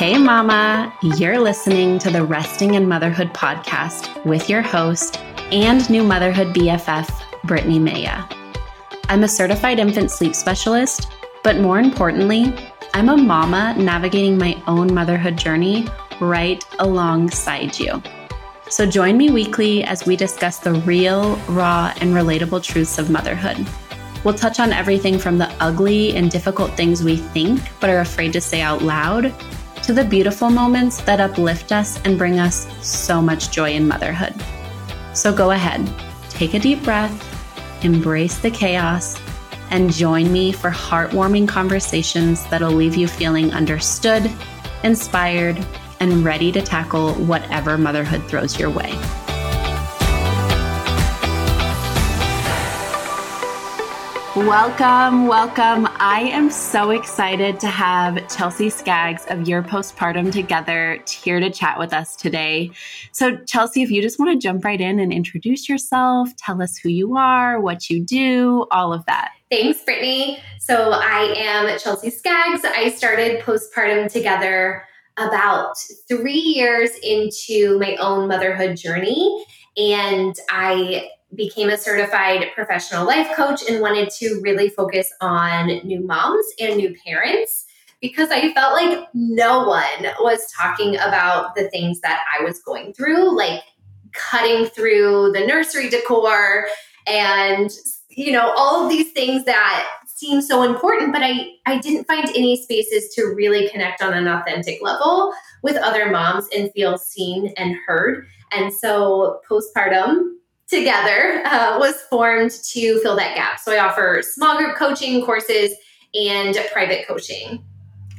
Hey, Mama. You're listening to the Resting in Motherhood podcast with your host and new motherhood BFF, Brittni Maya. I'm a certified infant sleep specialist, but more importantly, I'm a mama navigating my own motherhood journey right alongside you. So join me weekly as we discuss the real, raw, and relatable truths of motherhood. We'll touch on everything from the ugly and difficult things we think but are afraid to say out loud to the beautiful moments that uplift us and bring us so much joy in motherhood. So go ahead, take a deep breath, embrace the chaos, and join me for heartwarming conversations that'll leave you feeling understood, inspired, and ready to tackle whatever motherhood throws your way. Welcome, welcome. I am so excited to have Chelsea Skaggs of Your Postpartum Together here to chat with us today. So, Chelsea, if you just want to jump right in and introduce yourself, tell us who you are, what you do, all of that. Thanks, Brittni. So, I am Chelsea Skaggs. I started Postpartum Together about three years into my own motherhood journey. And I became a certified professional life coach and wanted to really focus on new moms and new parents because I felt like no one was talking about the things that I was going through, like cutting through the nursery decor and you know all of these things that seem so important but I I didn't find any spaces to really connect on an authentic level with other moms and feel seen and heard. And so postpartum together uh, was formed to fill that gap. So I offer small group coaching courses and private coaching.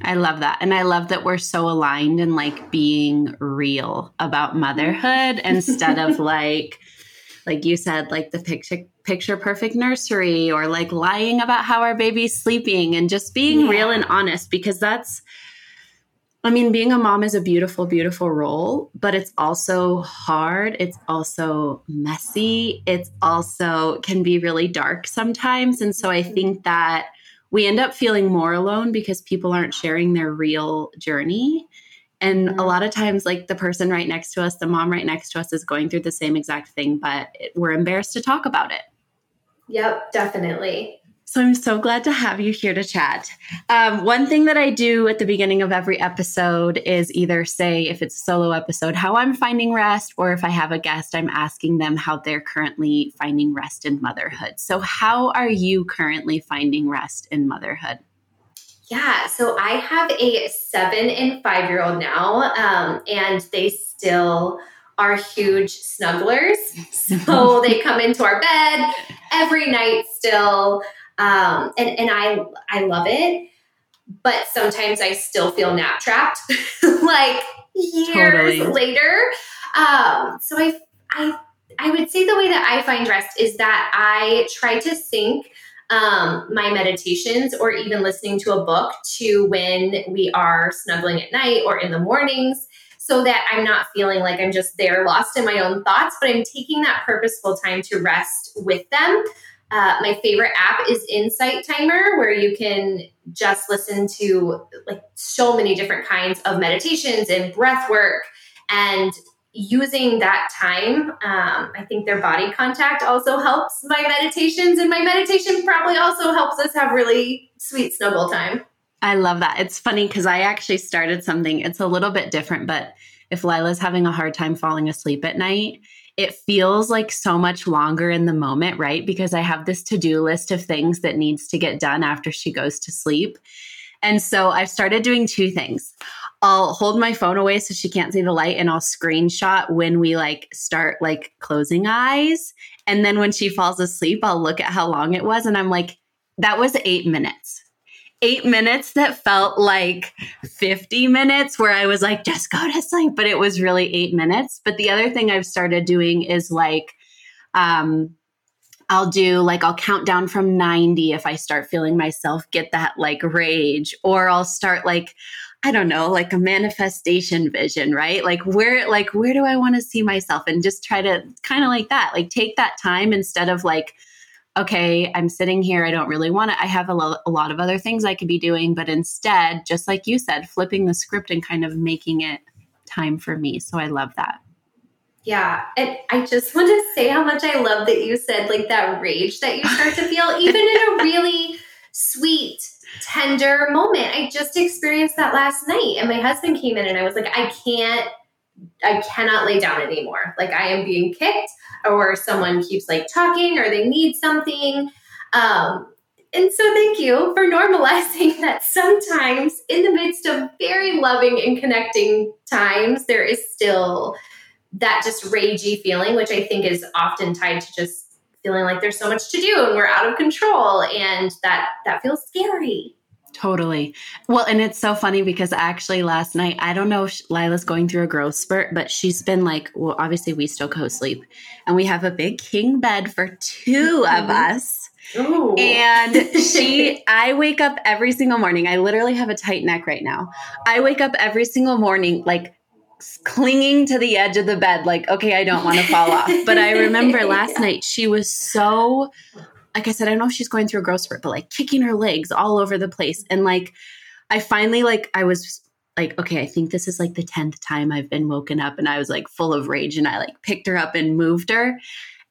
I love that. And I love that we're so aligned in like being real about motherhood instead of like like you said like the picture picture perfect nursery or like lying about how our baby's sleeping and just being yeah. real and honest because that's I mean, being a mom is a beautiful, beautiful role, but it's also hard. It's also messy. It's also can be really dark sometimes. And so I mm-hmm. think that we end up feeling more alone because people aren't sharing their real journey. And a mm-hmm. lot of times, like the person right next to us, the mom right next to us is going through the same exact thing, but we're embarrassed to talk about it. Yep, definitely. So I'm so glad to have you here to chat. Um, one thing that I do at the beginning of every episode is either say, if it's a solo episode, how I'm finding rest, or if I have a guest, I'm asking them how they're currently finding rest in motherhood. So, how are you currently finding rest in motherhood? Yeah, so I have a seven and five year old now, um, and they still are huge snugglers. So they come into our bed every night still. Um, and, and I, I love it, but sometimes I still feel nap trapped like years totally. later. Um, so I, I, I would say the way that I find rest is that I try to sync um, my meditations or even listening to a book to when we are snuggling at night or in the mornings so that I'm not feeling like I'm just there lost in my own thoughts, but I'm taking that purposeful time to rest with them. Uh, my favorite app is Insight Timer, where you can just listen to like so many different kinds of meditations and breath work. And using that time, um, I think their body contact also helps my meditations, and my meditation probably also helps us have really sweet snuggle time. I love that. It's funny because I actually started something, it's a little bit different, but if Lilah's having a hard time falling asleep at night, it feels like so much longer in the moment, right? Because I have this to do list of things that needs to get done after she goes to sleep. And so I've started doing two things. I'll hold my phone away so she can't see the light and I'll screenshot when we like start like closing eyes. And then when she falls asleep, I'll look at how long it was and I'm like, that was eight minutes eight minutes that felt like 50 minutes where I was like, just go to sleep. But it was really eight minutes. But the other thing I've started doing is like, um, I'll do like I'll count down from 90 if I start feeling myself get that like rage or I'll start like I don't know like a manifestation vision right like where like where do I want to see myself and just try to kind of like that like take that time instead of like okay, I'm sitting here. I don't really want to. I have a, lo- a lot of other things I could be doing. But instead, just like you said, flipping the script and kind of making it time for me. So I love that. Yeah. And I just want to say how much I love that you said like that rage that you start to feel, even in a really sweet, tender moment. I just experienced that last night. And my husband came in and I was like, I can't, I cannot lay down anymore. Like I am being kicked or someone keeps like talking or they need something. Um, and so thank you for normalizing that sometimes in the midst of very loving and connecting times, there is still that just ragey feeling, which I think is often tied to just feeling like there's so much to do and we're out of control and that that feels scary. Totally. Well, and it's so funny because actually last night, I don't know if Lilah's going through a growth spurt, but she's been like, well, obviously we still co sleep and we have a big king bed for 2 mm-hmm. of us. Ooh. And she, I wake up every single morning. I literally have a tight neck right now. I wake up every single morning, like clinging to the edge of the bed, like, okay, I don't want to fall off. But I remember last yeah. night, she was so, like I said, I don't know if she's going through a growth spurt, but like kicking her legs all over the place. And like, I finally, like, I was like, okay, I think this is like the 10th time I've been woken up. And I was like full of rage and I like picked her up and moved her.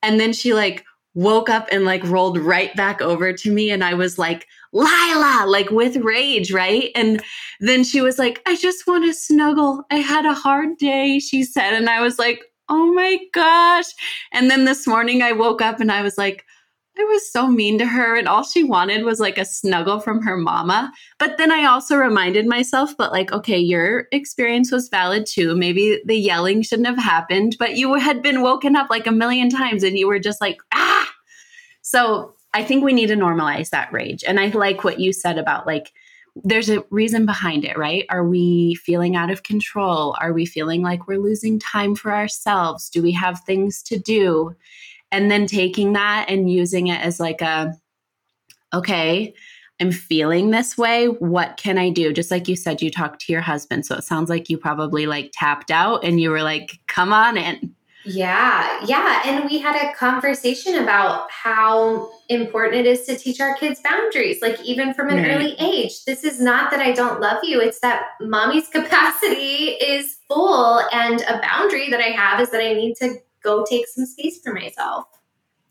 And then she like woke up and like rolled right back over to me. And I was like, Lilah, like with rage, right? And then she was like, I just want to snuggle. I had a hard day, she said. And I was like, oh my gosh. And then this morning I woke up and I was like, I was so mean to her, and all she wanted was like a snuggle from her mama. But then I also reminded myself, but like, okay, your experience was valid too. Maybe the yelling shouldn't have happened, but you had been woken up like a million times and you were just like, ah. So I think we need to normalize that rage. And I like what you said about like, there's a reason behind it, right? Are we feeling out of control? Are we feeling like we're losing time for ourselves? Do we have things to do? And then taking that and using it as like a, okay, I'm feeling this way. What can I do? Just like you said, you talked to your husband. So it sounds like you probably like tapped out and you were like, come on in. Yeah, yeah. And we had a conversation about how important it is to teach our kids boundaries, like even from an right. early age. This is not that I don't love you, it's that mommy's capacity is full. And a boundary that I have is that I need to go take some space for myself.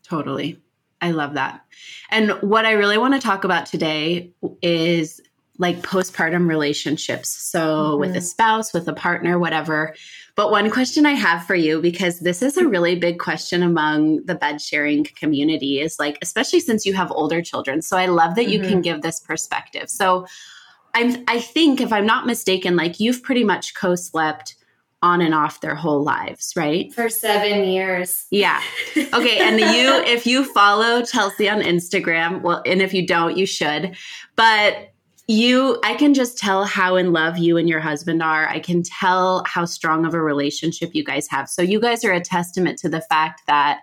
Totally. I love that. And what I really want to talk about today is like postpartum relationships. So, mm-hmm. with a spouse, with a partner, whatever but one question I have for you, because this is a really big question among the bed sharing community, is like, especially since you have older children. So I love that mm-hmm. you can mm-hmm. give this perspective. So I'm, I think, if I'm not mistaken, like you've pretty much co slept on and off their whole lives, right? For seven years. Yeah. Okay. And you, if you follow Chelsea on Instagram, well, and if you don't, you should. But you i can just tell how in love you and your husband are i can tell how strong of a relationship you guys have so you guys are a testament to the fact that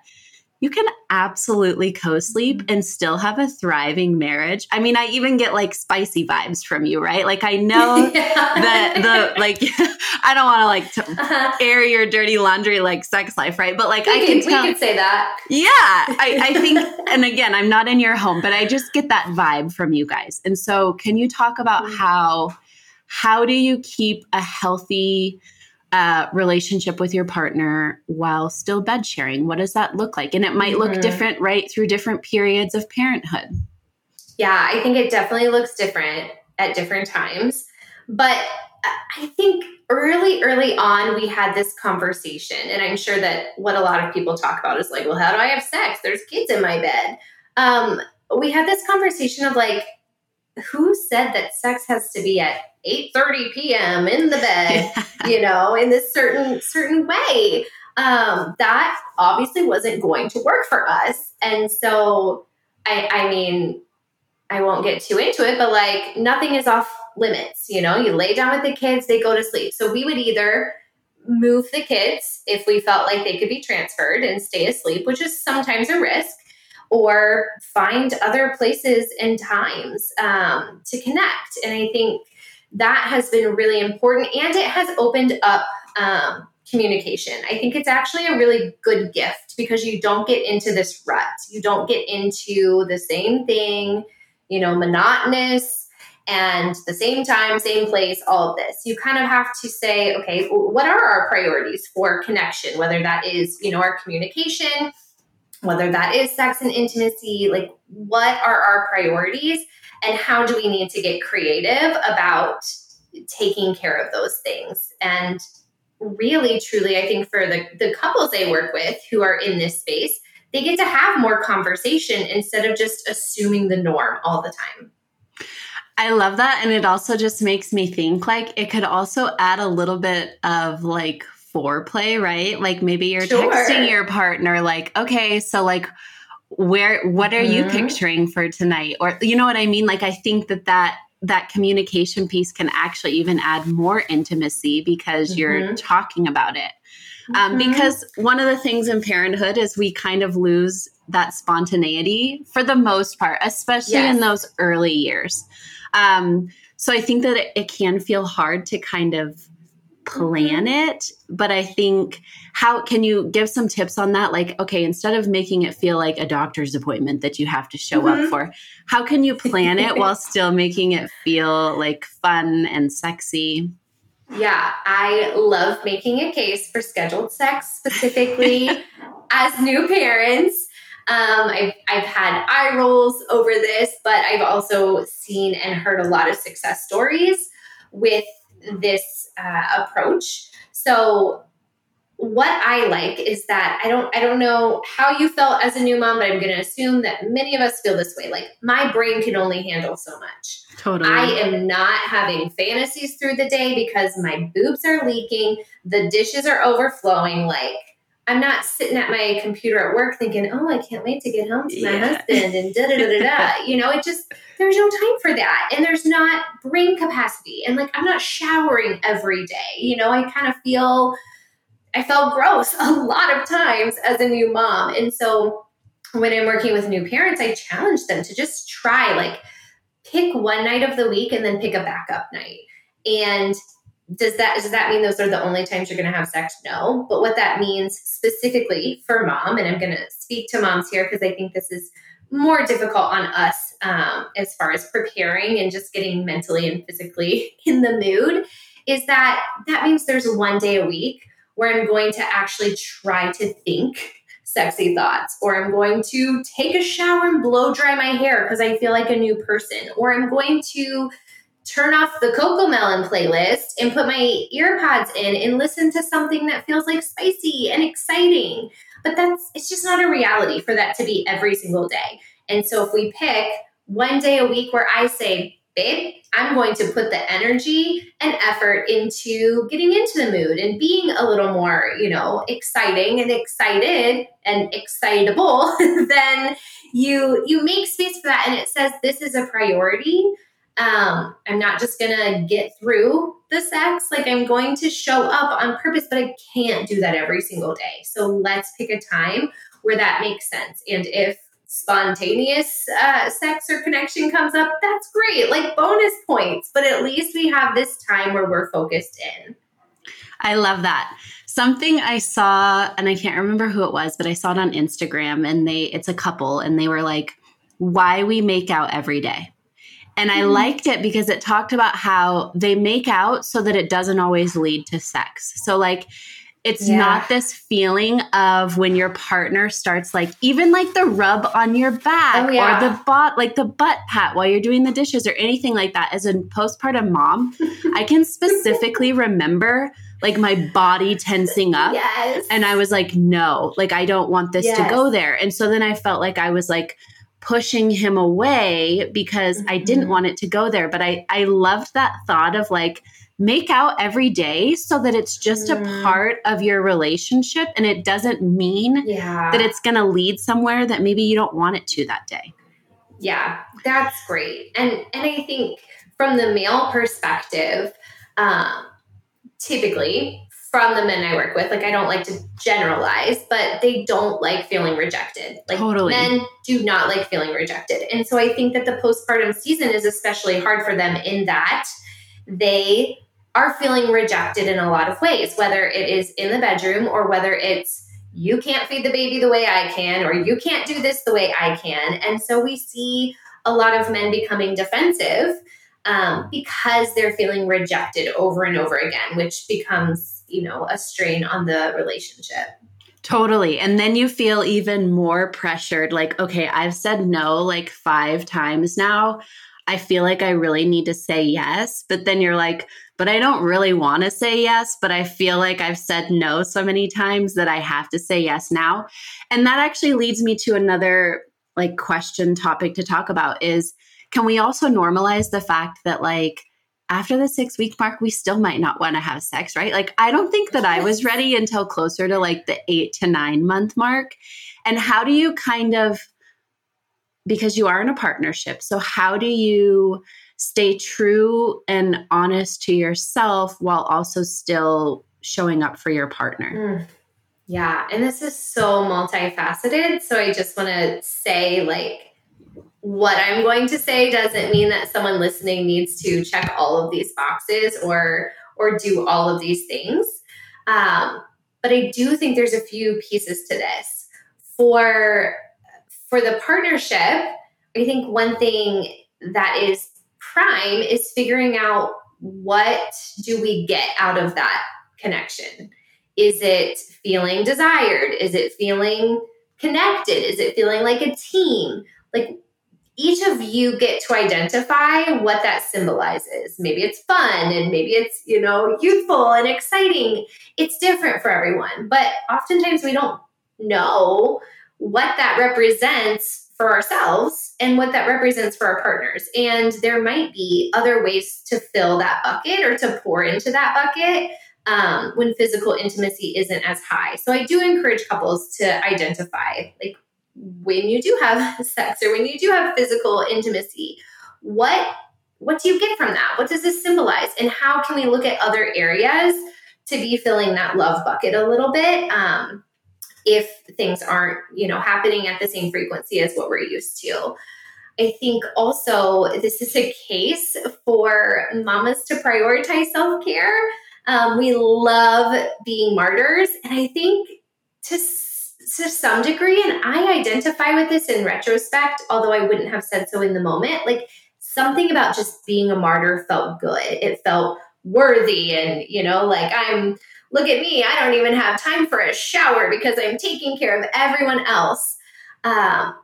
you can absolutely co-sleep and still have a thriving marriage. I mean, I even get like spicy vibes from you, right? Like I know that the like I don't want to like uh-huh. air your dirty laundry like sex life, right? But like we I can tell, we could say that. Yeah, I, I think, and again, I'm not in your home, but I just get that vibe from you guys. And so, can you talk about mm-hmm. how how do you keep a healthy uh, relationship with your partner while still bed sharing? What does that look like? And it might look mm-hmm. different, right, through different periods of parenthood. Yeah, I think it definitely looks different at different times. But I think early, early on, we had this conversation. And I'm sure that what a lot of people talk about is like, well, how do I have sex? There's kids in my bed. Um, we had this conversation of like, who said that sex has to be at 8:30 p.m. in the bed, you know, in this certain certain way. Um, that obviously wasn't going to work for us. And so I I mean, I won't get too into it, but like nothing is off limits, you know. You lay down with the kids, they go to sleep. So we would either move the kids if we felt like they could be transferred and stay asleep, which is sometimes a risk or find other places and times um, to connect. And I think that has been really important and it has opened up um, communication. I think it's actually a really good gift because you don't get into this rut. You don't get into the same thing, you know, monotonous and the same time, same place, all of this. You kind of have to say, okay, what are our priorities for connection, whether that is, you know, our communication, whether that is sex and intimacy, like what are our priorities and how do we need to get creative about taking care of those things? And really, truly, I think for the, the couples I work with who are in this space, they get to have more conversation instead of just assuming the norm all the time. I love that. And it also just makes me think like it could also add a little bit of like foreplay, right? Like maybe you're sure. texting your partner, like, okay, so like, where what are mm-hmm. you picturing for tonight or you know what i mean like i think that that that communication piece can actually even add more intimacy because mm-hmm. you're talking about it um, mm-hmm. because one of the things in parenthood is we kind of lose that spontaneity for the most part especially yes. in those early years um, so I think that it, it can feel hard to kind of plan mm-hmm. it but i think how can you give some tips on that like okay instead of making it feel like a doctor's appointment that you have to show mm-hmm. up for how can you plan it while still making it feel like fun and sexy yeah i love making a case for scheduled sex specifically as new parents um, I've, I've had eye rolls over this, but I've also seen and heard a lot of success stories with this uh, approach. So what I like is that I don't I don't know how you felt as a new mom, but I'm going to assume that many of us feel this way. Like my brain can only handle so much. Totally. I am not having fantasies through the day because my boobs are leaking, the dishes are overflowing like I'm not sitting at my computer at work thinking, oh, I can't wait to get home to my yeah. husband and da da da da. You know, it just, there's no time for that. And there's not brain capacity. And like, I'm not showering every day. You know, I kind of feel, I felt gross a lot of times as a new mom. And so when I'm working with new parents, I challenge them to just try, like, pick one night of the week and then pick a backup night. And does that does that mean those are the only times you're going to have sex? No but what that means specifically for mom and i'm going to speak to moms here because i think this is more difficult on us um, as far as preparing and just getting mentally and physically in the mood is that that means there's one day a week where i'm going to actually try to think sexy thoughts or i'm going to take a shower and blow dry my hair because i feel like a new person or i'm going to turn off the CoComelon playlist and put my earpods in and listen to something that feels like spicy and exciting. But that's it's just not a reality for that to be every single day. And so if we pick one day a week where I say, babe, I'm going to put the energy and effort into getting into the mood and being a little more, you know, exciting and excited and excitable, then you you make space for that and it says this is a priority um, I'm not just gonna get through the sex. Like I'm going to show up on purpose, but I can't do that every single day. So let's pick a time where that makes sense. And if spontaneous uh, sex or connection comes up, that's great, like bonus points. But at least we have this time where we're focused in. I love that. Something I saw, and I can't remember who it was, but I saw it on Instagram, and they it's a couple, and they were like, "Why we make out every day." And I mm-hmm. liked it because it talked about how they make out so that it doesn't always lead to sex. So, like, it's yeah. not this feeling of when your partner starts like even like the rub on your back oh, yeah. or the butt like the butt pat while you're doing the dishes or anything like that as a postpartum mom i can specifically remember like my body tensing up yes. and i was like no like i don't want this yes. to go there and so then i felt like i was like pushing him away because mm-hmm. I didn't mm-hmm. want it to go there. But I, I loved that thought of like, make out every day so that it's just mm. a part of your relationship and it doesn't mean yeah. that it's going to lead somewhere that maybe you don't want it to that day. Yeah, that's great. And and I think from the male perspective, um, typically from the men I work with. Like I don't like to generalize, but they don't like feeling rejected. Like totally. men do not like feeling rejected. And so I think that the postpartum season is especially hard for them in that they are feeling rejected in a lot of ways, whether it is in the bedroom or whether it's you can't feed the baby the way I can, or you can't do this the way I can. And so we see a lot of men becoming defensive um, because they're feeling rejected over and over again, which becomes, you know, a strain on the relationship. Totally. And then you feel even more pressured like, okay, I've said no like five times now. I feel like I really need to say yes. But then you're like, but I don't really want to say yes, but I feel like I've said no so many times that I have to say yes now. And that actually leads me to another like question topic to talk about is can we also normalize the fact that like after the six week mark, we still might not want to have sex, right? Like, I don't think that I was ready until closer to like the eight to nine month mark. And how do you kind of, because you are in a partnership, so how do you stay true and honest to yourself while also still showing up for your partner? Mm. Yeah. And this is so multifaceted. So I just want to say, like, what I'm going to say doesn't mean that someone listening needs to check all of these boxes or or do all of these things. Um, but I do think there's a few pieces to this. For for the partnership, I think one thing that is prime is figuring out what do we get out of that connection? Is it feeling desired? Is it feeling connected? Is it feeling like a team? Like each of you get to identify what that symbolizes. Maybe it's fun and maybe it's, you know, youthful and exciting. It's different for everyone, but oftentimes we don't know what that represents for ourselves and what that represents for our partners. And there might be other ways to fill that bucket or to pour into that bucket um, when physical intimacy isn't as high. So I do encourage couples to identify like when you do have sex or when you do have physical intimacy, what what do you get from that? What does this symbolize? And how can we look at other areas to be filling that love bucket a little bit? Um, if things aren't, you know, happening at the same frequency as what we're used to. I think also this is a case for mamas to prioritize self care. Um, we love being martyrs, and I think to to some degree, and I identify with this in retrospect, although I wouldn't have said so in the moment. Like something about just being a martyr felt good. It felt worthy, and you know, like I'm look at me, I don't even have time for a shower because I'm taking care of everyone else. Um,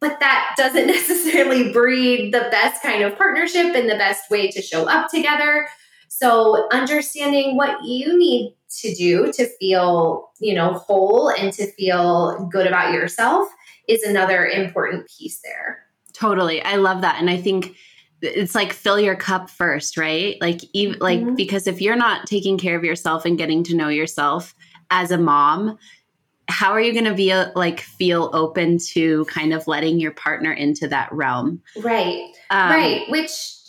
but that doesn't necessarily breed the best kind of partnership and the best way to show up together. So, understanding what you need to do to feel, you know, whole and to feel good about yourself is another important piece there. Totally. I love that. And I think it's like fill your cup first, right? Like even mm-hmm. like because if you're not taking care of yourself and getting to know yourself as a mom, how are you going to be uh, like feel open to kind of letting your partner into that realm? Right. Um, right, which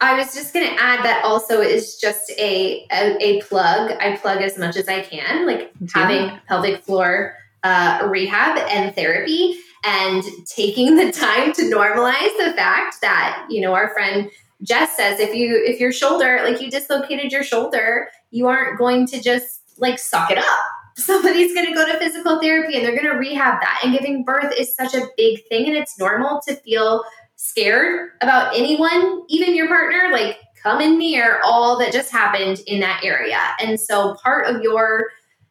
I was just going to add that also is just a, a, a plug. I plug as much as I can, like having pelvic floor uh, rehab and therapy and taking the time to normalize the fact that you know our friend Jess says if you if your shoulder like you dislocated your shoulder you aren't going to just like suck it up. Somebody's going to go to physical therapy and they're going to rehab that. And giving birth is such a big thing and it's normal to feel scared about anyone even your partner like come and near all that just happened in that area and so part of your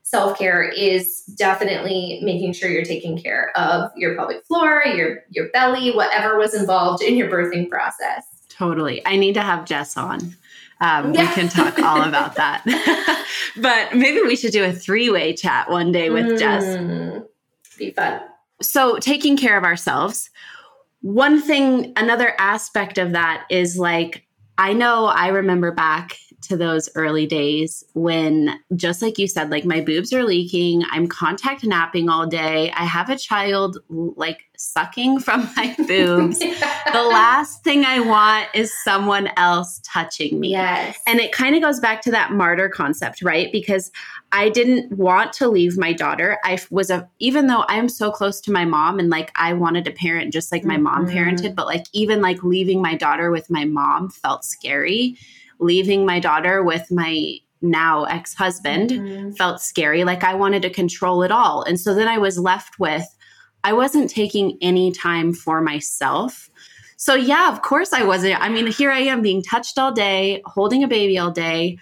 self care is definitely making sure you're taking care of your pelvic floor, your your belly, whatever was involved in your birthing process. Totally. I need to have Jess on. Um, yeah. We can talk all about that. but maybe we should do a three way chat one day with mm, Jess. Be fun. So, taking care of ourselves. One thing, another aspect of that is like, I know I remember back to those early days when, just like you said, like my boobs are leaking, I'm contact napping all day, I have a child like sucking from my boobs. yeah. The last thing I want is someone else touching me. Yes. And it kind of goes back to that martyr concept, right? Because I didn't want to leave my daughter. I was a, even though I'm so close to my mom and like I wanted to parent just like my mm-hmm. mom parented, but like even like leaving my daughter with my mom felt scary leaving my daughter with my now ex husband mm-hmm. felt scary. Like I wanted to control it all. And so then I was left with, I wasn't taking any time for myself. So, yeah, of course I wasn't. I mean, here I am being touched all day, holding a baby all day.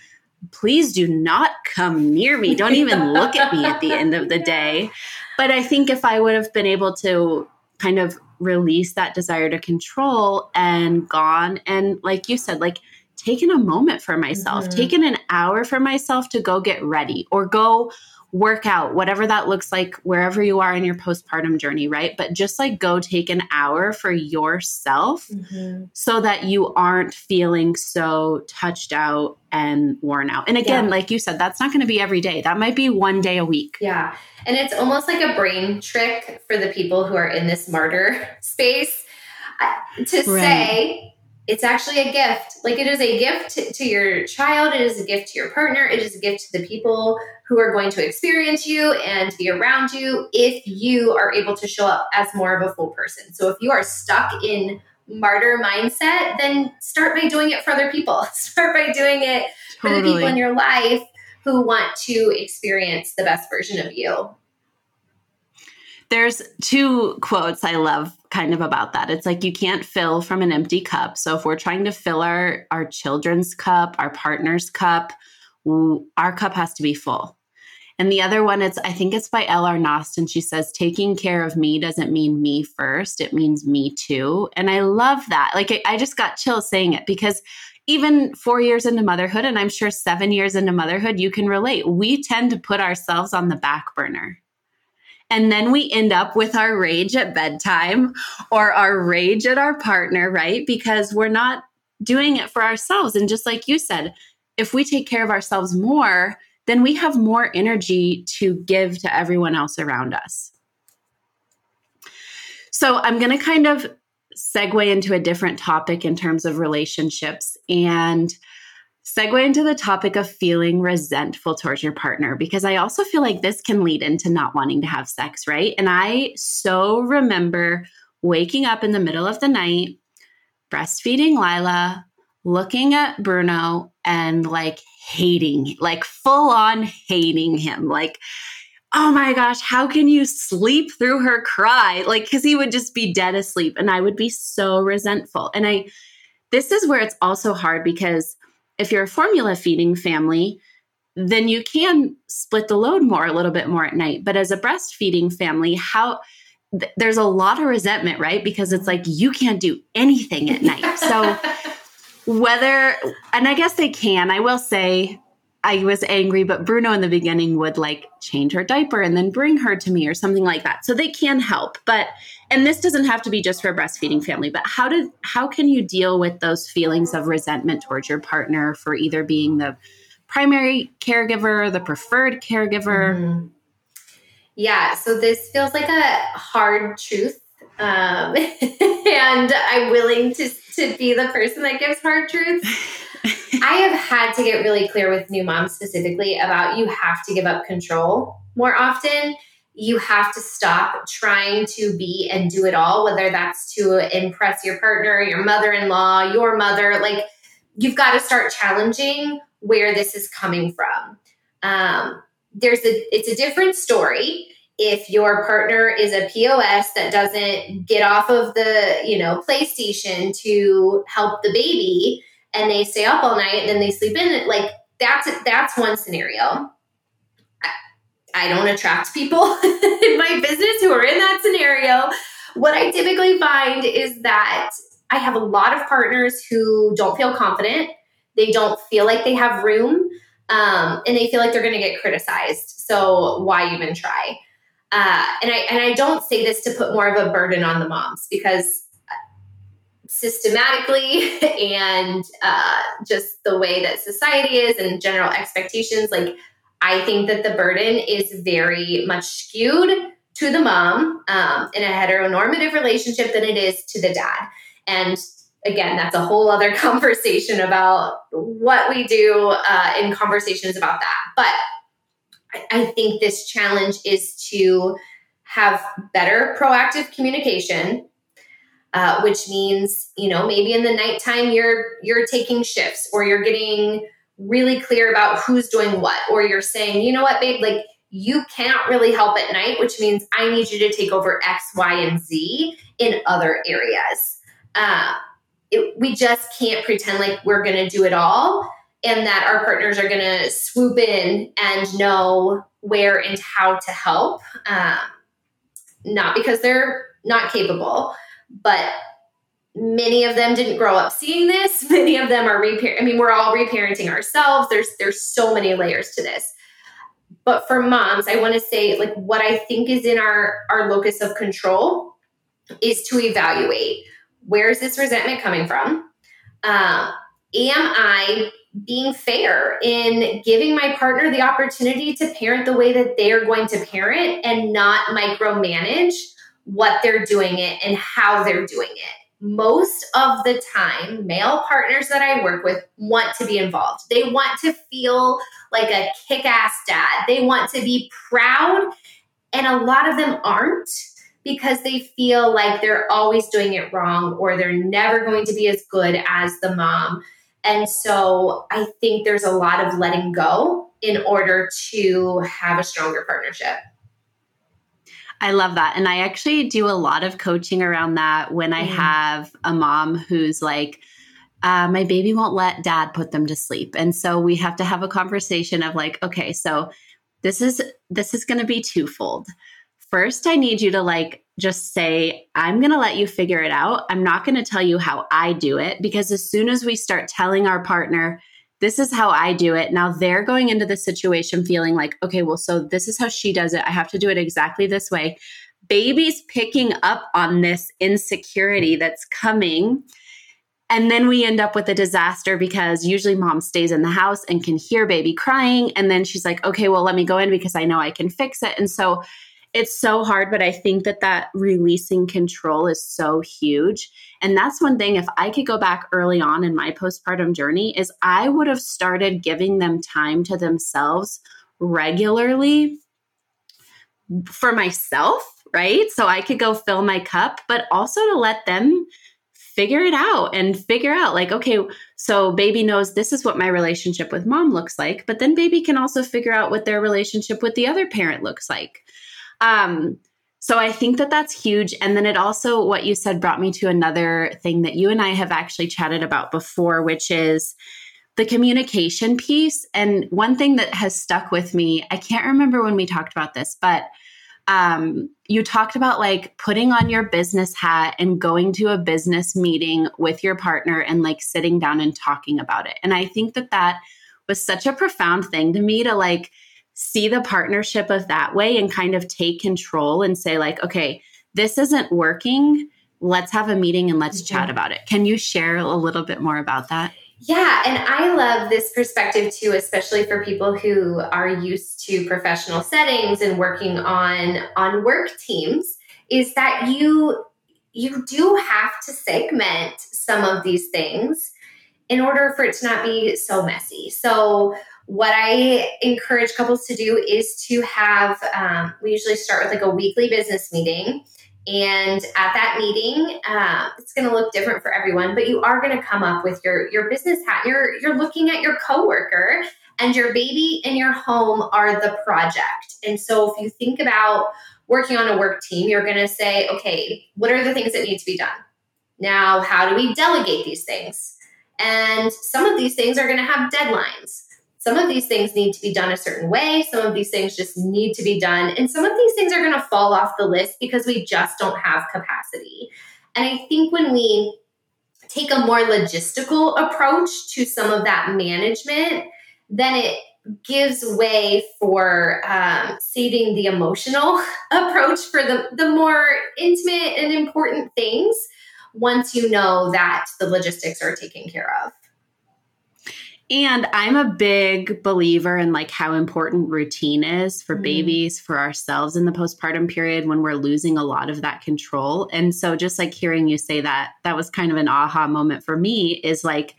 Please do not come near me. Don't even look at me at the end of the day. But I think if I would have been able to kind of release that desire to control and gone and, like you said, like, taken a moment for myself, mm-hmm. taken an hour for myself to go get ready or go work out, whatever that looks like, wherever you are in your postpartum journey, right? But just like go take an hour for yourself mm-hmm. so that you aren't feeling so touched out and worn out. And again, yeah. like you said, that's not going to be every day. That might be one day a week. Yeah. And it's almost like a brain trick for the people who are in this martyr space uh, to right. say, it's actually a gift. Like it is a gift to, to, your child, it is a gift to your partner, it is a gift to the people who are going to experience you and be around you if you are able to show up as more of a full person. So if you are stuck in martyr mindset, then start by doing it for other people. Start by doing it totally. for the people in your life who want to experience the best version of you. There's two quotes I love kind of about that. It's like you can't fill from an empty cup. So if we're trying to fill our our children's cup, our partner's cup, our cup has to be full. And the other one it's I think it's by L.R. Knost and she says taking care of me doesn't mean me first, it means me too. And I love that. Like I just got chills saying it because even four years into motherhood, and I'm sure seven years into motherhood, you can relate. We tend to put ourselves on the back burner. And then we end up with our rage at bedtime or our rage at our partner, right? Because we're not doing it for ourselves. And just like you said, if we take care of ourselves more, then we have more energy to give to everyone else around us. So I'm going to kind of segue into a different topic in terms of relationships. And segue into the topic of feeling resentful towards your partner because I also feel like this can lead into not wanting to have sex, right? And I so remember waking up in the middle of the night, breastfeeding Lilah, looking at Bruno and like hating, like full on hating him. Like, oh my gosh, how can you sleep through her cry? Like, because he would just be dead asleep and I would be so resentful. And I, this is where it's also hard because if you're a formula feeding family, then you can split the load more a little bit more at night. But as a breastfeeding family, how there's a lot of resentment, right? Because it's like you can't do anything at night. So whether and I guess they can, I will say I was angry, but Bruno in the beginning would like change her diaper and then bring her to me or something like that. So they can help. But and this doesn't have to be just for a breastfeeding family, but how did how can you deal with those feelings of resentment towards your partner for either being the primary caregiver, the preferred caregiver? Mm-hmm. Yeah, so this feels like a hard truth. Um, and I'm willing to to be the person that gives hard truths. I have had to get really clear with new moms specifically about you have to give up control more often. You have to stop trying to be and do it all, whether that's to impress your partner, your mother in law, your mother. Like, you've got to start challenging where this is coming from. Um, there's a, it's a different story if your partner is a POS that doesn't get off of the, you know, PlayStation to help the baby and they stay up all night and then they sleep in like that's that's one scenario. I, I don't attract people in my business who are in that scenario. What i typically find is that i have a lot of partners who don't feel confident. They don't feel like they have room um, and they feel like they're going to get criticized. So why even try uh, and I and I don't say this to put more of a burden on the moms because systematically and uh, just the way that society is and general expectations, like I think that the burden is very much skewed to the mom um, in a heteronormative relationship than it is to the dad. And again, that's a whole other conversation about what we do uh, in conversations about that. But I think this challenge is to have better proactive communication uh, which means you know maybe in the nighttime you're you're taking shifts or you're getting really clear about who's doing what or you're saying you know what babe? Like you can't really help at night which means i need you to take over x y and z in other areas. Uh, it, we just can't pretend like we're going to do it all and that our partners are going to swoop in and know where and how to help um, not because they're not capable but many of them didn't grow up seeing this. Many of them are reparent i mean we're all reparenting ourselves. There's there's so many layers to this. But for moms i want to say like what i think is in our our locus of control is to evaluate where is this resentment coming from? Uh, am i being fair in giving my partner the opportunity to parent the way that they're going to parent and not micromanage what they're doing it and how they're doing it. Most of the time, male partners that I work with want to be involved. They want to feel like a kick ass dad. They want to be proud. And a lot of them aren't because they feel like they're always doing it wrong or they're never going to be as good as the mom. And so I think there's a lot of letting go in order to have a stronger partnership. I love that. And I actually do a lot of coaching around that when I mm. have a mom who's like, uh, my baby won't let dad put them to sleep. And so we have to have a conversation of like, okay, so this is this is going to be twofold. First, I need you to like just say, I'm going to let you figure it out. I'm not going to tell you how I do it because as soon as we start telling our partner, this is how I do it. Now they're going into the situation feeling like, okay, well, so this is how she does it. I have to do it exactly this way. Baby's picking up on this insecurity that's coming. And then we end up with a disaster because usually mom stays in the house and can hear baby crying. And then she's like, okay, well, let me go in because I know I can fix it. And so it's so hard, but I think that that releasing control is so huge. And that's one thing, if I could go back early on in my postpartum journey, is I would have started giving them time to themselves regularly for myself, right? So I could go fill my cup, but also to let them figure it out and figure out like okay so baby knows this is what my relationship with mom looks like but then baby can also figure out what their relationship with the other parent looks like um, so I think that that's huge. And then it also, what you said brought me to another thing that you and I have actually chatted about before, which is the communication piece. And one thing that has stuck with me, I can't remember when we talked about this, but um, you talked about like putting on your business hat and going to a business meeting with your partner and like sitting down and talking about it. And I think that that was such a profound thing to me to like, see the partnership of that way and kind of take control and say like okay this isn't working let's have a meeting and let's mm-hmm. chat about it can you share a little bit more about that yeah, and I love this perspective too, especially for people who are used to professional settings and working on on work teams is that you you do have to segment some of these things in order for it to not be so messy. So what I encourage couples to do is to have, um, we usually start with like a weekly business meeting. And at that meeting, uh, it's going to look different for everyone, but you are going to come up with your your business hat. You're you're looking at your coworker, and your baby and your home are the project. And so, if you think about working on a work team, you're going to say, okay, what are the things that need to be done? Now, how do we delegate these things? And some of these things are going to have deadlines some of these things need to be done a certain way. Some of these things just need to be done. And some of these things are going to fall off the list because we just don't have capacity. And I think when we take a more logistical approach to some of that management, then it gives way for um, saving the emotional approach for the, the more intimate and important things once you know that the logistics are taken care of. And I'm a big believer in like how important routine is for mm. babies, for ourselves in the postpartum period when we're losing a lot of that control. And so just like hearing you say that, that was kind of an aha moment for me is like,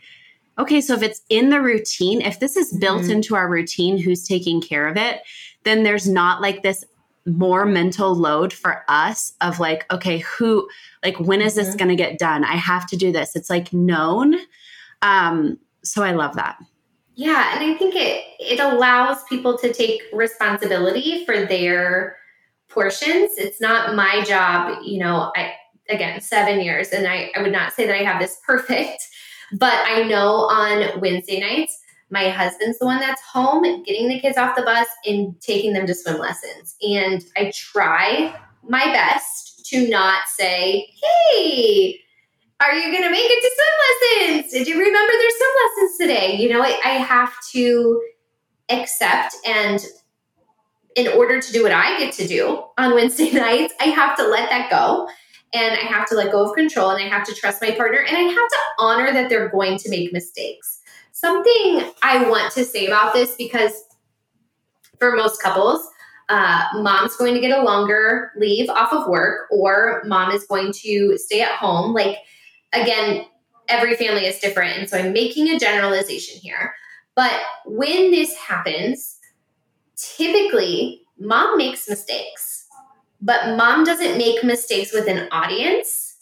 okay, so if it's in the routine, if this is built mm. into our routine, who's taking care of it, then there's not like this more mental load for us of like, okay, who, like, when is this Mhm. going to get done? I have to do this. It's like known. Um, so I love that. Yeah, and I think it it allows people to take responsibility for their portions. It's not my job, you know, I again, 7 years and I I would not say that I have this perfect, but I know on Wednesday nights my husband's the one that's home getting the kids off the bus and taking them to swim lessons. And I try my best to not say, "Hey, are you going to make it to swim lessons? Did you remember there's swim lessons today? You know, I, I have to accept and in order to do what I get to do on Wednesday nights, I have to let that go and I have to let go of control and I have to trust my partner and I have to honor that they're going to make mistakes. Something I want to say about this because for most couples, uh, mom's going to get a longer leave off of work or mom is going to stay at home. Like, again, every family is different. And so I'm making a generalization here. But when this happens, typically mom makes mistakes, but mom doesn't make mistakes with an audience.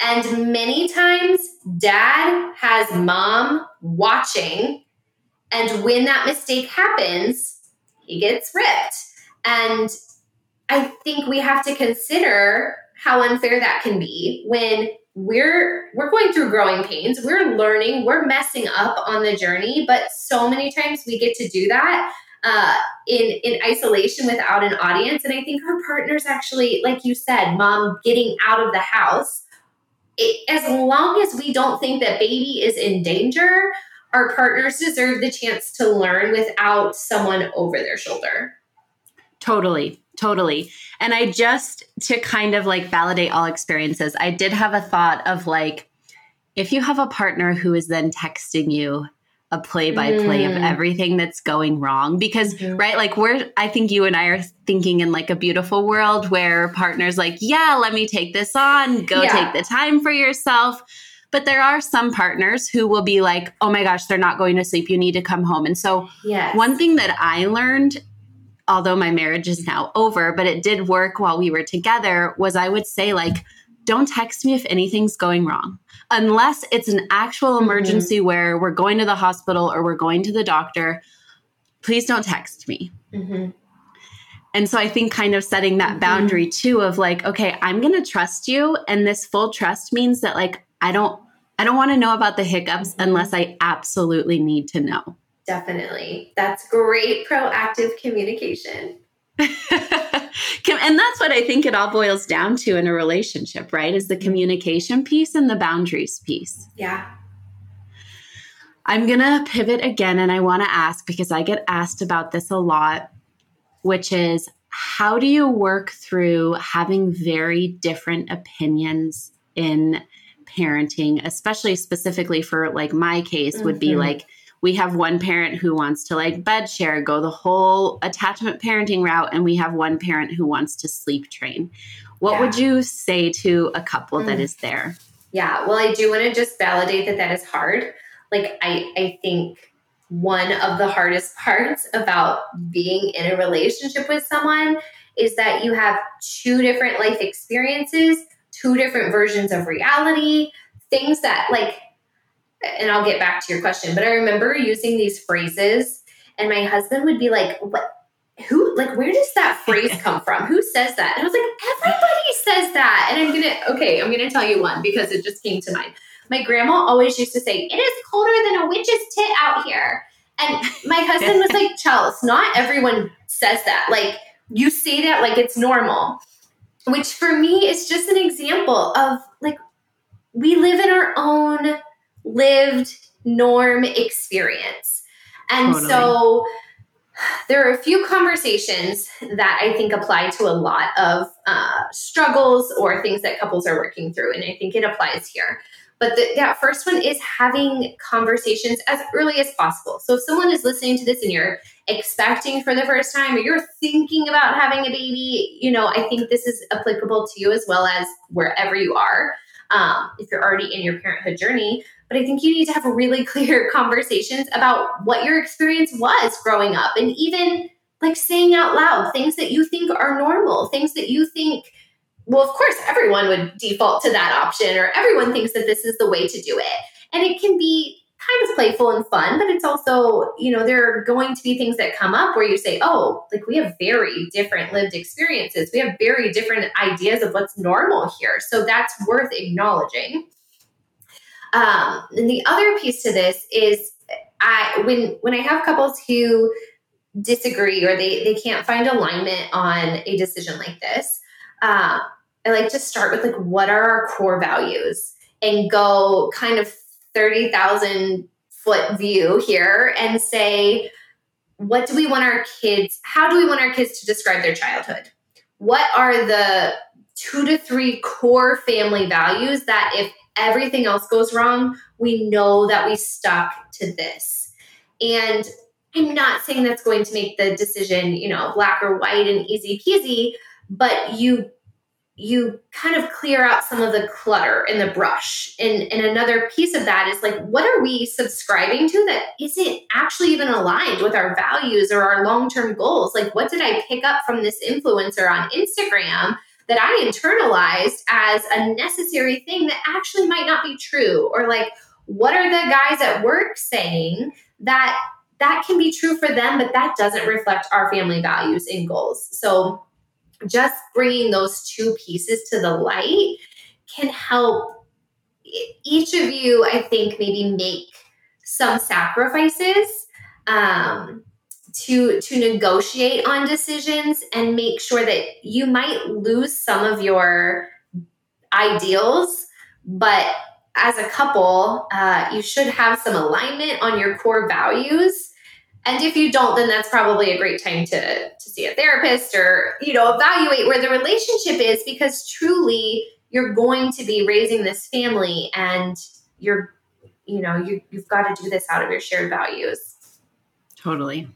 And many times, dad has mom watching. And when that mistake happens, he gets ripped. And I think we have to consider how unfair that can be when we're we're going through growing pains. We're learning we're messing up on the journey but so many times we get to do that uh, in in isolation without an audience. And i think our partners actually like you said mom getting out of the house it, as long as we don't think that baby is in danger our partners deserve the chance to learn without someone over their shoulder. Totally. Totally. And I just, to kind of like validate all experiences, I did have a thought of like, if you have a partner who is then texting you a play by play of Mm. everything that's going wrong, because, Mhm. right, like we're, I think you and I are thinking in like a beautiful world where partners like, yeah, let me take this on, go Yeah. take the time for yourself. But there are some partners who will be like, oh my gosh, they're not going to sleep. You need to come home. And so, yes one thing that I learned, although my marriage is now over, but it did work while we were together, was I would say, like, don't text me if anything's going wrong. Unless it's an actual Mhm. emergency where we're going to the hospital or we're going to the doctor, please don't text me. Mhm. And so I think kind of setting that Mhm. boundary too of like, okay, I'm going to trust you and this full trust means that like I don't I don't want to know about the hiccups Mhm. unless I absolutely need to know. Definitely. That's great proactive communication. And that's what I think it all boils down to in a relationship, right? Is the communication piece and the boundaries piece. Yeah. I'm going to pivot again and I want to ask because I get asked about this a lot, which is how do you work through having very different opinions in parenting, especially specifically for like my case would be Mhm. like we have one parent who wants to like bed share, go the whole attachment parenting route, and we have one parent who wants to sleep train. What Yeah. would you say to a couple that Mm. is there? Yeah. Well, I do want to just validate that that is hard. Like, I, I think one of the hardest parts about being in a relationship with someone is that you have two different life experiences, two different versions of reality, things that, like, and I'll get back to your question, but I remember using these phrases, and my husband would be like, What? Who, like, where does that phrase come from? Who says that? And I was like, everybody says that. And I'm gonna, okay, I'm gonna tell you one because it just came to mind. My grandma always used to say, It is colder than a witch's tit out here. And my husband was like, Chels, not everyone says that. Like, you say that like it's normal, which for me is just an example of like, we live in our own lived norm experience. And Totally. so there are a few conversations that I think apply to a lot of uh, struggles or things that couples are working through. And I think it applies here. But the, that first one is having conversations as early as possible. So if someone is listening to this and you're expecting for the first time or you're thinking about having a baby, you know, I think this is applicable to you as well as wherever you are. Um, if you're already in your parenthood journey, but I think you need to have really clear conversations about what your experience was growing up and even like saying out loud things that you think are normal, things that you think, well, of course, everyone would default to that option, or everyone thinks that this is the way to do it. And it can be kind of playful and fun, but it's also, you know, there are going to be things that come up where you say, oh, like we have very different lived experiences. We have very different ideas of what's normal here. So that's worth acknowledging. Um, and the other piece to this is I when when I have couples who disagree or they they can't find alignment on a decision like this, uh, I like to start with like what are our core values and go kind of thirty thousand foot view here and say what do we want our kids how do we want our kids to describe their childhood? What are the two to three core family values that if everything else goes wrong we know that we stuck to this and I'm not saying that's going to make the decision, you know, black or white and easy peasy, but you you kind of clear out some of the clutter and the brush. And, and another piece of that is like, what are we subscribing to that isn't actually even aligned with our values or our long term goals? Like, what did I pick up from this influencer on Instagram that I internalized as a necessary thing that actually might not be true? Or like, what are the guys at work saying that that can be true for them, but that doesn't reflect our family values and goals. So just bringing those two pieces to the light can help each of you, I think, maybe make some sacrifices um, to to negotiate on decisions and make sure that you might lose some of your ideals, but as a couple, uh, you should have some alignment on your core values. And if you don't, then that's probably a great time to, to see a therapist or, you know, evaluate where the relationship is because truly you're going to be raising this family and you're, you know, you, you've got to do this out of your shared values. Totally.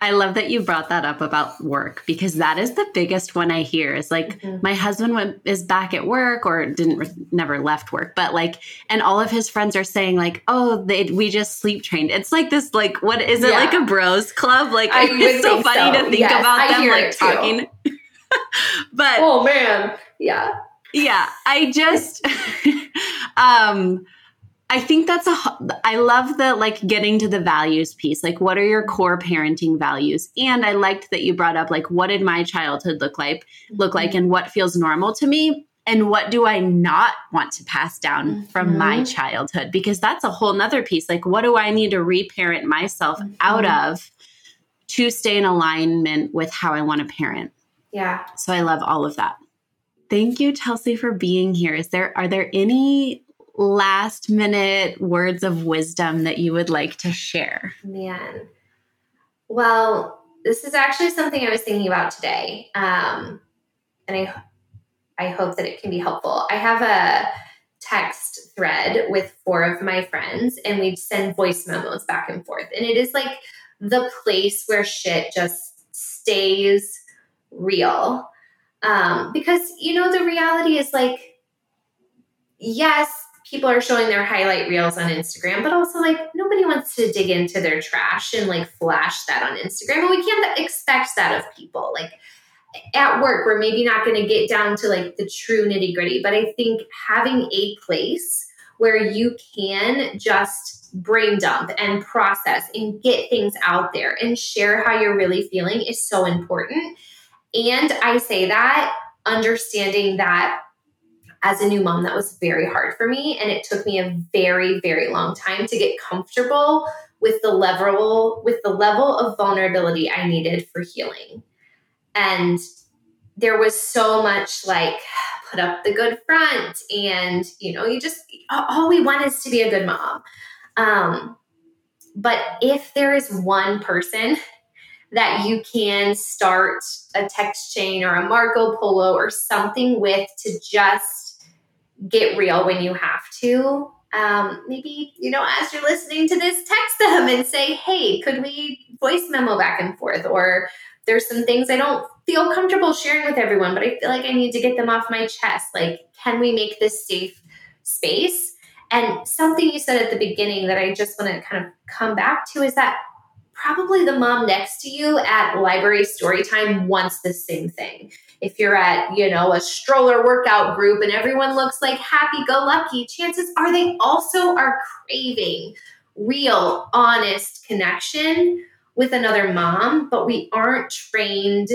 I love that you brought that up about work because that is the biggest one I hear is like mm-hmm. my husband went, is back at work or didn't never left work, but like, and all of his friends are saying like, oh, they, we just sleep trained. It's like this, like, what is it yeah. like a bros club? Like, I it's so funny so. to think yes, about I them like talking. but oh man, yeah, yeah. I just, um, I think that's a I love the like getting to the values piece. Like what are your core parenting values? And I liked that you brought up like what did my childhood look like look like mm-hmm. and what feels normal to me and what do I not want to pass down mm-hmm. from my mm-hmm. childhood because that's a whole nother piece. Like what do I need to reparent myself mm-hmm. out of to stay in alignment with how I want to parent? Yeah. So I love all of that. Thank you, Chelsea, for being here. Is there are there any last minute words of wisdom that you would like to share? Man. Well, this is actually something I was thinking about today. Um, and I I hope that it can be helpful. I have a text thread with four of my friends and we send voice memos back and forth. And it is like the place where shit just stays real. Um, because you know the reality is like yes, people are showing their highlight reels on Instagram, but also like nobody wants to dig into their trash and like flash that on Instagram. And we can't expect that of people. Like at work, we're maybe not going to get down to like the true nitty gritty, but I think having a place where you can just brain dump and process and get things out there and share how you're really feeling is so important. And I say that understanding that as a new mom, that was very hard for me. And it took me a very, very long time to get comfortable with the level with the level of vulnerability I needed for healing. And there was so much like put up the good front and you know you just all we want is to be a good mom um, but if there is one person that you can start a text chain or a marco polo or something with to just get real when you have to. Um, maybe, you know, as you're listening to this, text them and say, hey, could we voice memo back and forth? Or there's some things I don't feel comfortable sharing with everyone, but I feel like I need to get them off my chest. Like, can we make this safe space? And something you said at the beginning that I just want to kind of come back to is that probably the mom next to you at library story time wants the same thing. If you're at, you know, a stroller workout group and everyone looks like happy go lucky, chances are they also are craving real, honest connection with another mom, but we aren't trained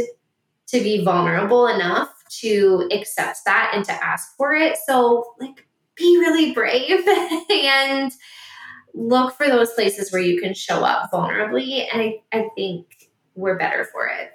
to be vulnerable enough to accept that and to ask for it. So, like, be really brave and look for those places where you can show up vulnerably. And I, I think we're better for it.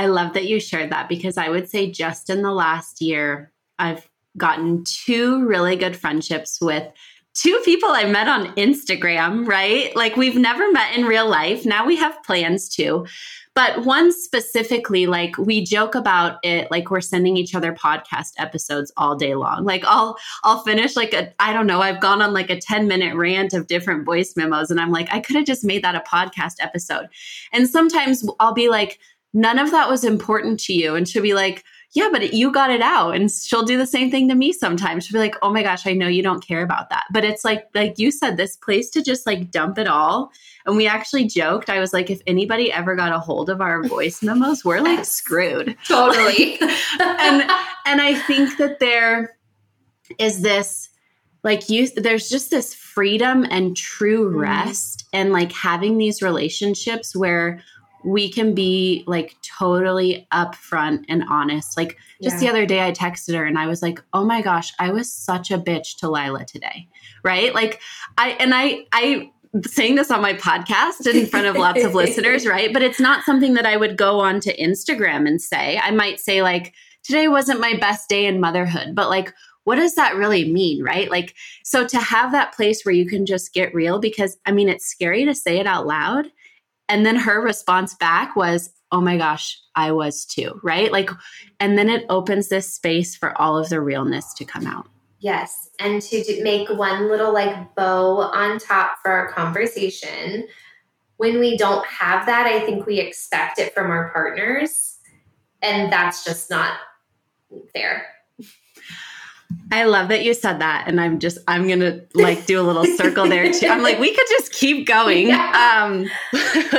I love that you shared that because I would say just in the last year, I've gotten two really good friendships with two people I met on Instagram, right? Like we've never met in real life. Now we have plans to. But one specifically, like we joke about it, like we're sending each other podcast episodes all day long. Like I'll I'll finish like a I don't know, I've gone on like a 10 minute rant of different voice memos, and I'm like, I could have just made that a podcast episode. And sometimes I'll be like, none of that was important to you. And she'll be like, yeah, but you got it out. And she'll do the same thing to me sometimes. She'll be like, oh my gosh, I know you don't care about that. But it's like, like you said, this place to just like dump it all. And we actually joked. I was like, if anybody ever got a hold of our voice memos, we're like screwed. Totally. and and I think that there is this like you there's just this freedom and true mm-hmm. rest mm-hmm. and like having these relationships where we can be like totally upfront and honest. Like just yeah. the other day, I texted her and I was like, "Oh my gosh, I was such a bitch to Lilah today." Right? Like I and I I saying this on my podcast in front of lots of listeners, right? But it's not something that I would go on to Instagram and say. I might say like, "Today wasn't my best day in motherhood," but like what does that really mean, right? Like, so to have that place where you can just get real, because I mean, it's scary to say it out loud, and then her response back was, oh my gosh, I was too, right? Like, and then it opens this space for all of the realness to come out. Yes. And to make one little like bow on top for our conversation. When we don't have that, I think we expect it from our partners. And that's just not fair. I love that you said that. And I'm just, I'm going to like do a little circle there too. I'm like, we could just keep going. Yeah. Um,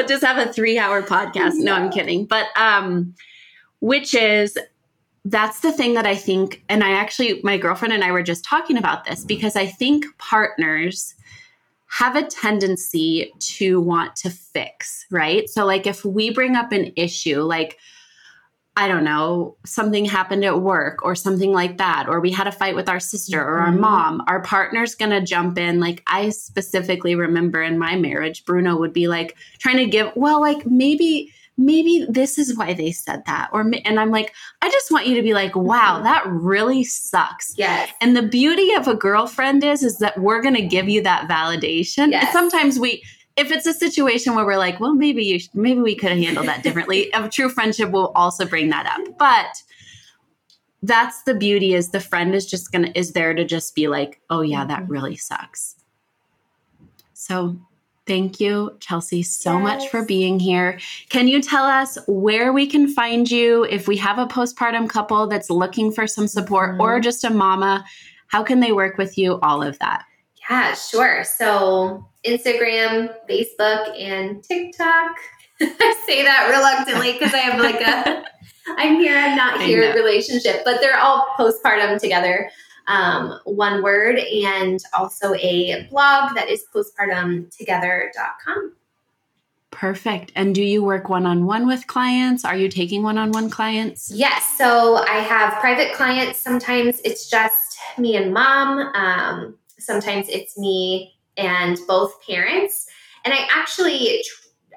just have a three hour podcast. No, I'm kidding. But, um, which is, that's the thing that I think, and I actually, my girlfriend and I were just talking about this because I think partners have a tendency to want to fix, right? So, like, if we bring up an issue, like, I don't know, something happened at work or something like that, or we had a fight with our sister or our mm-hmm. mom, our partner's gonna jump in. Like, I specifically remember in my marriage, Bruno would be like trying to give, well, like maybe, maybe this is why they said that. Or, and I'm like, I just want you to be like, wow, mm-hmm. that really sucks. Yes. And the beauty of a girlfriend is, is that we're gonna give you that validation. Yes. And sometimes we, if it's a situation where we're like, well, maybe you, should, maybe we could have handled that differently. a true friendship will also bring that up, but that's the beauty is the friend is just gonna is there to just be like, oh yeah, that mm-hmm. really sucks. So thank you, Chelsea, so yes. much for being here. Can you tell us where we can find you if we have a postpartum couple that's looking for some support mm-hmm. or just a mama? How can they work with you? All of that. Yeah, sure. So Instagram, Facebook, and TikTok. I say that reluctantly because I have like a I'm here, I'm not here relationship, but they're all postpartum together. Um, one word, and also a blog that is postpartumtogether.com. Perfect. And do you work one on one with clients? Are you taking one on one clients? Yes. So I have private clients. Sometimes it's just me and mom. Um, sometimes it's me and both parents. And I actually,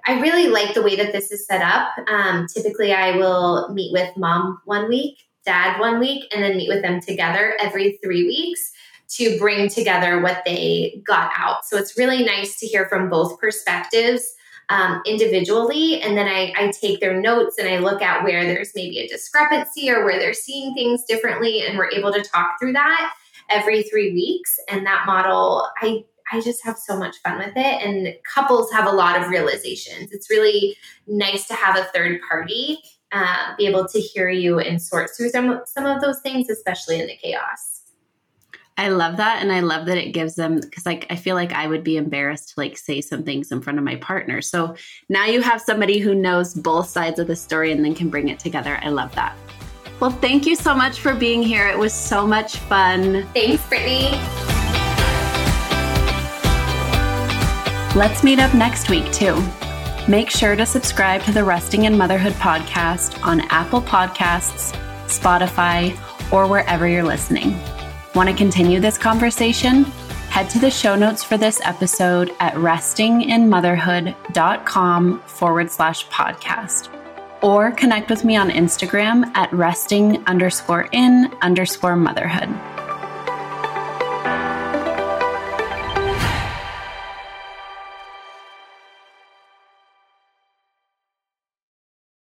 I really like the way that this is set up. Um, typically, I will meet with mom one week, dad one week, and then meet with them together every three weeks to bring together what they got out. So it's really nice to hear from both perspectives um, individually. And then I, I take their notes and I look at where there's maybe a discrepancy or where they're seeing things differently. And we're able to talk through that every three weeks. And that model, I I just have so much fun with it. And couples have a lot of realizations. It's really nice to have a third party uh, be able to hear you and sort through some, some of those things, especially in the chaos. I love that. And I love that it gives them, because like I feel like I would be embarrassed to like say some things in front of my partner. So now you have somebody who knows both sides of the story and then can bring it together. I love that. Well, thank you so much for being here. It was so much fun. Thanks, Brittni. Let's meet up next week, too. Make sure to subscribe to the Resting in Motherhood podcast on Apple Podcasts, Spotify, or wherever you're listening. Want to continue this conversation? Head to the show notes for this episode at restinginmotherhood.com forward slash podcast or connect with me on Instagram at resting underscore in underscore motherhood.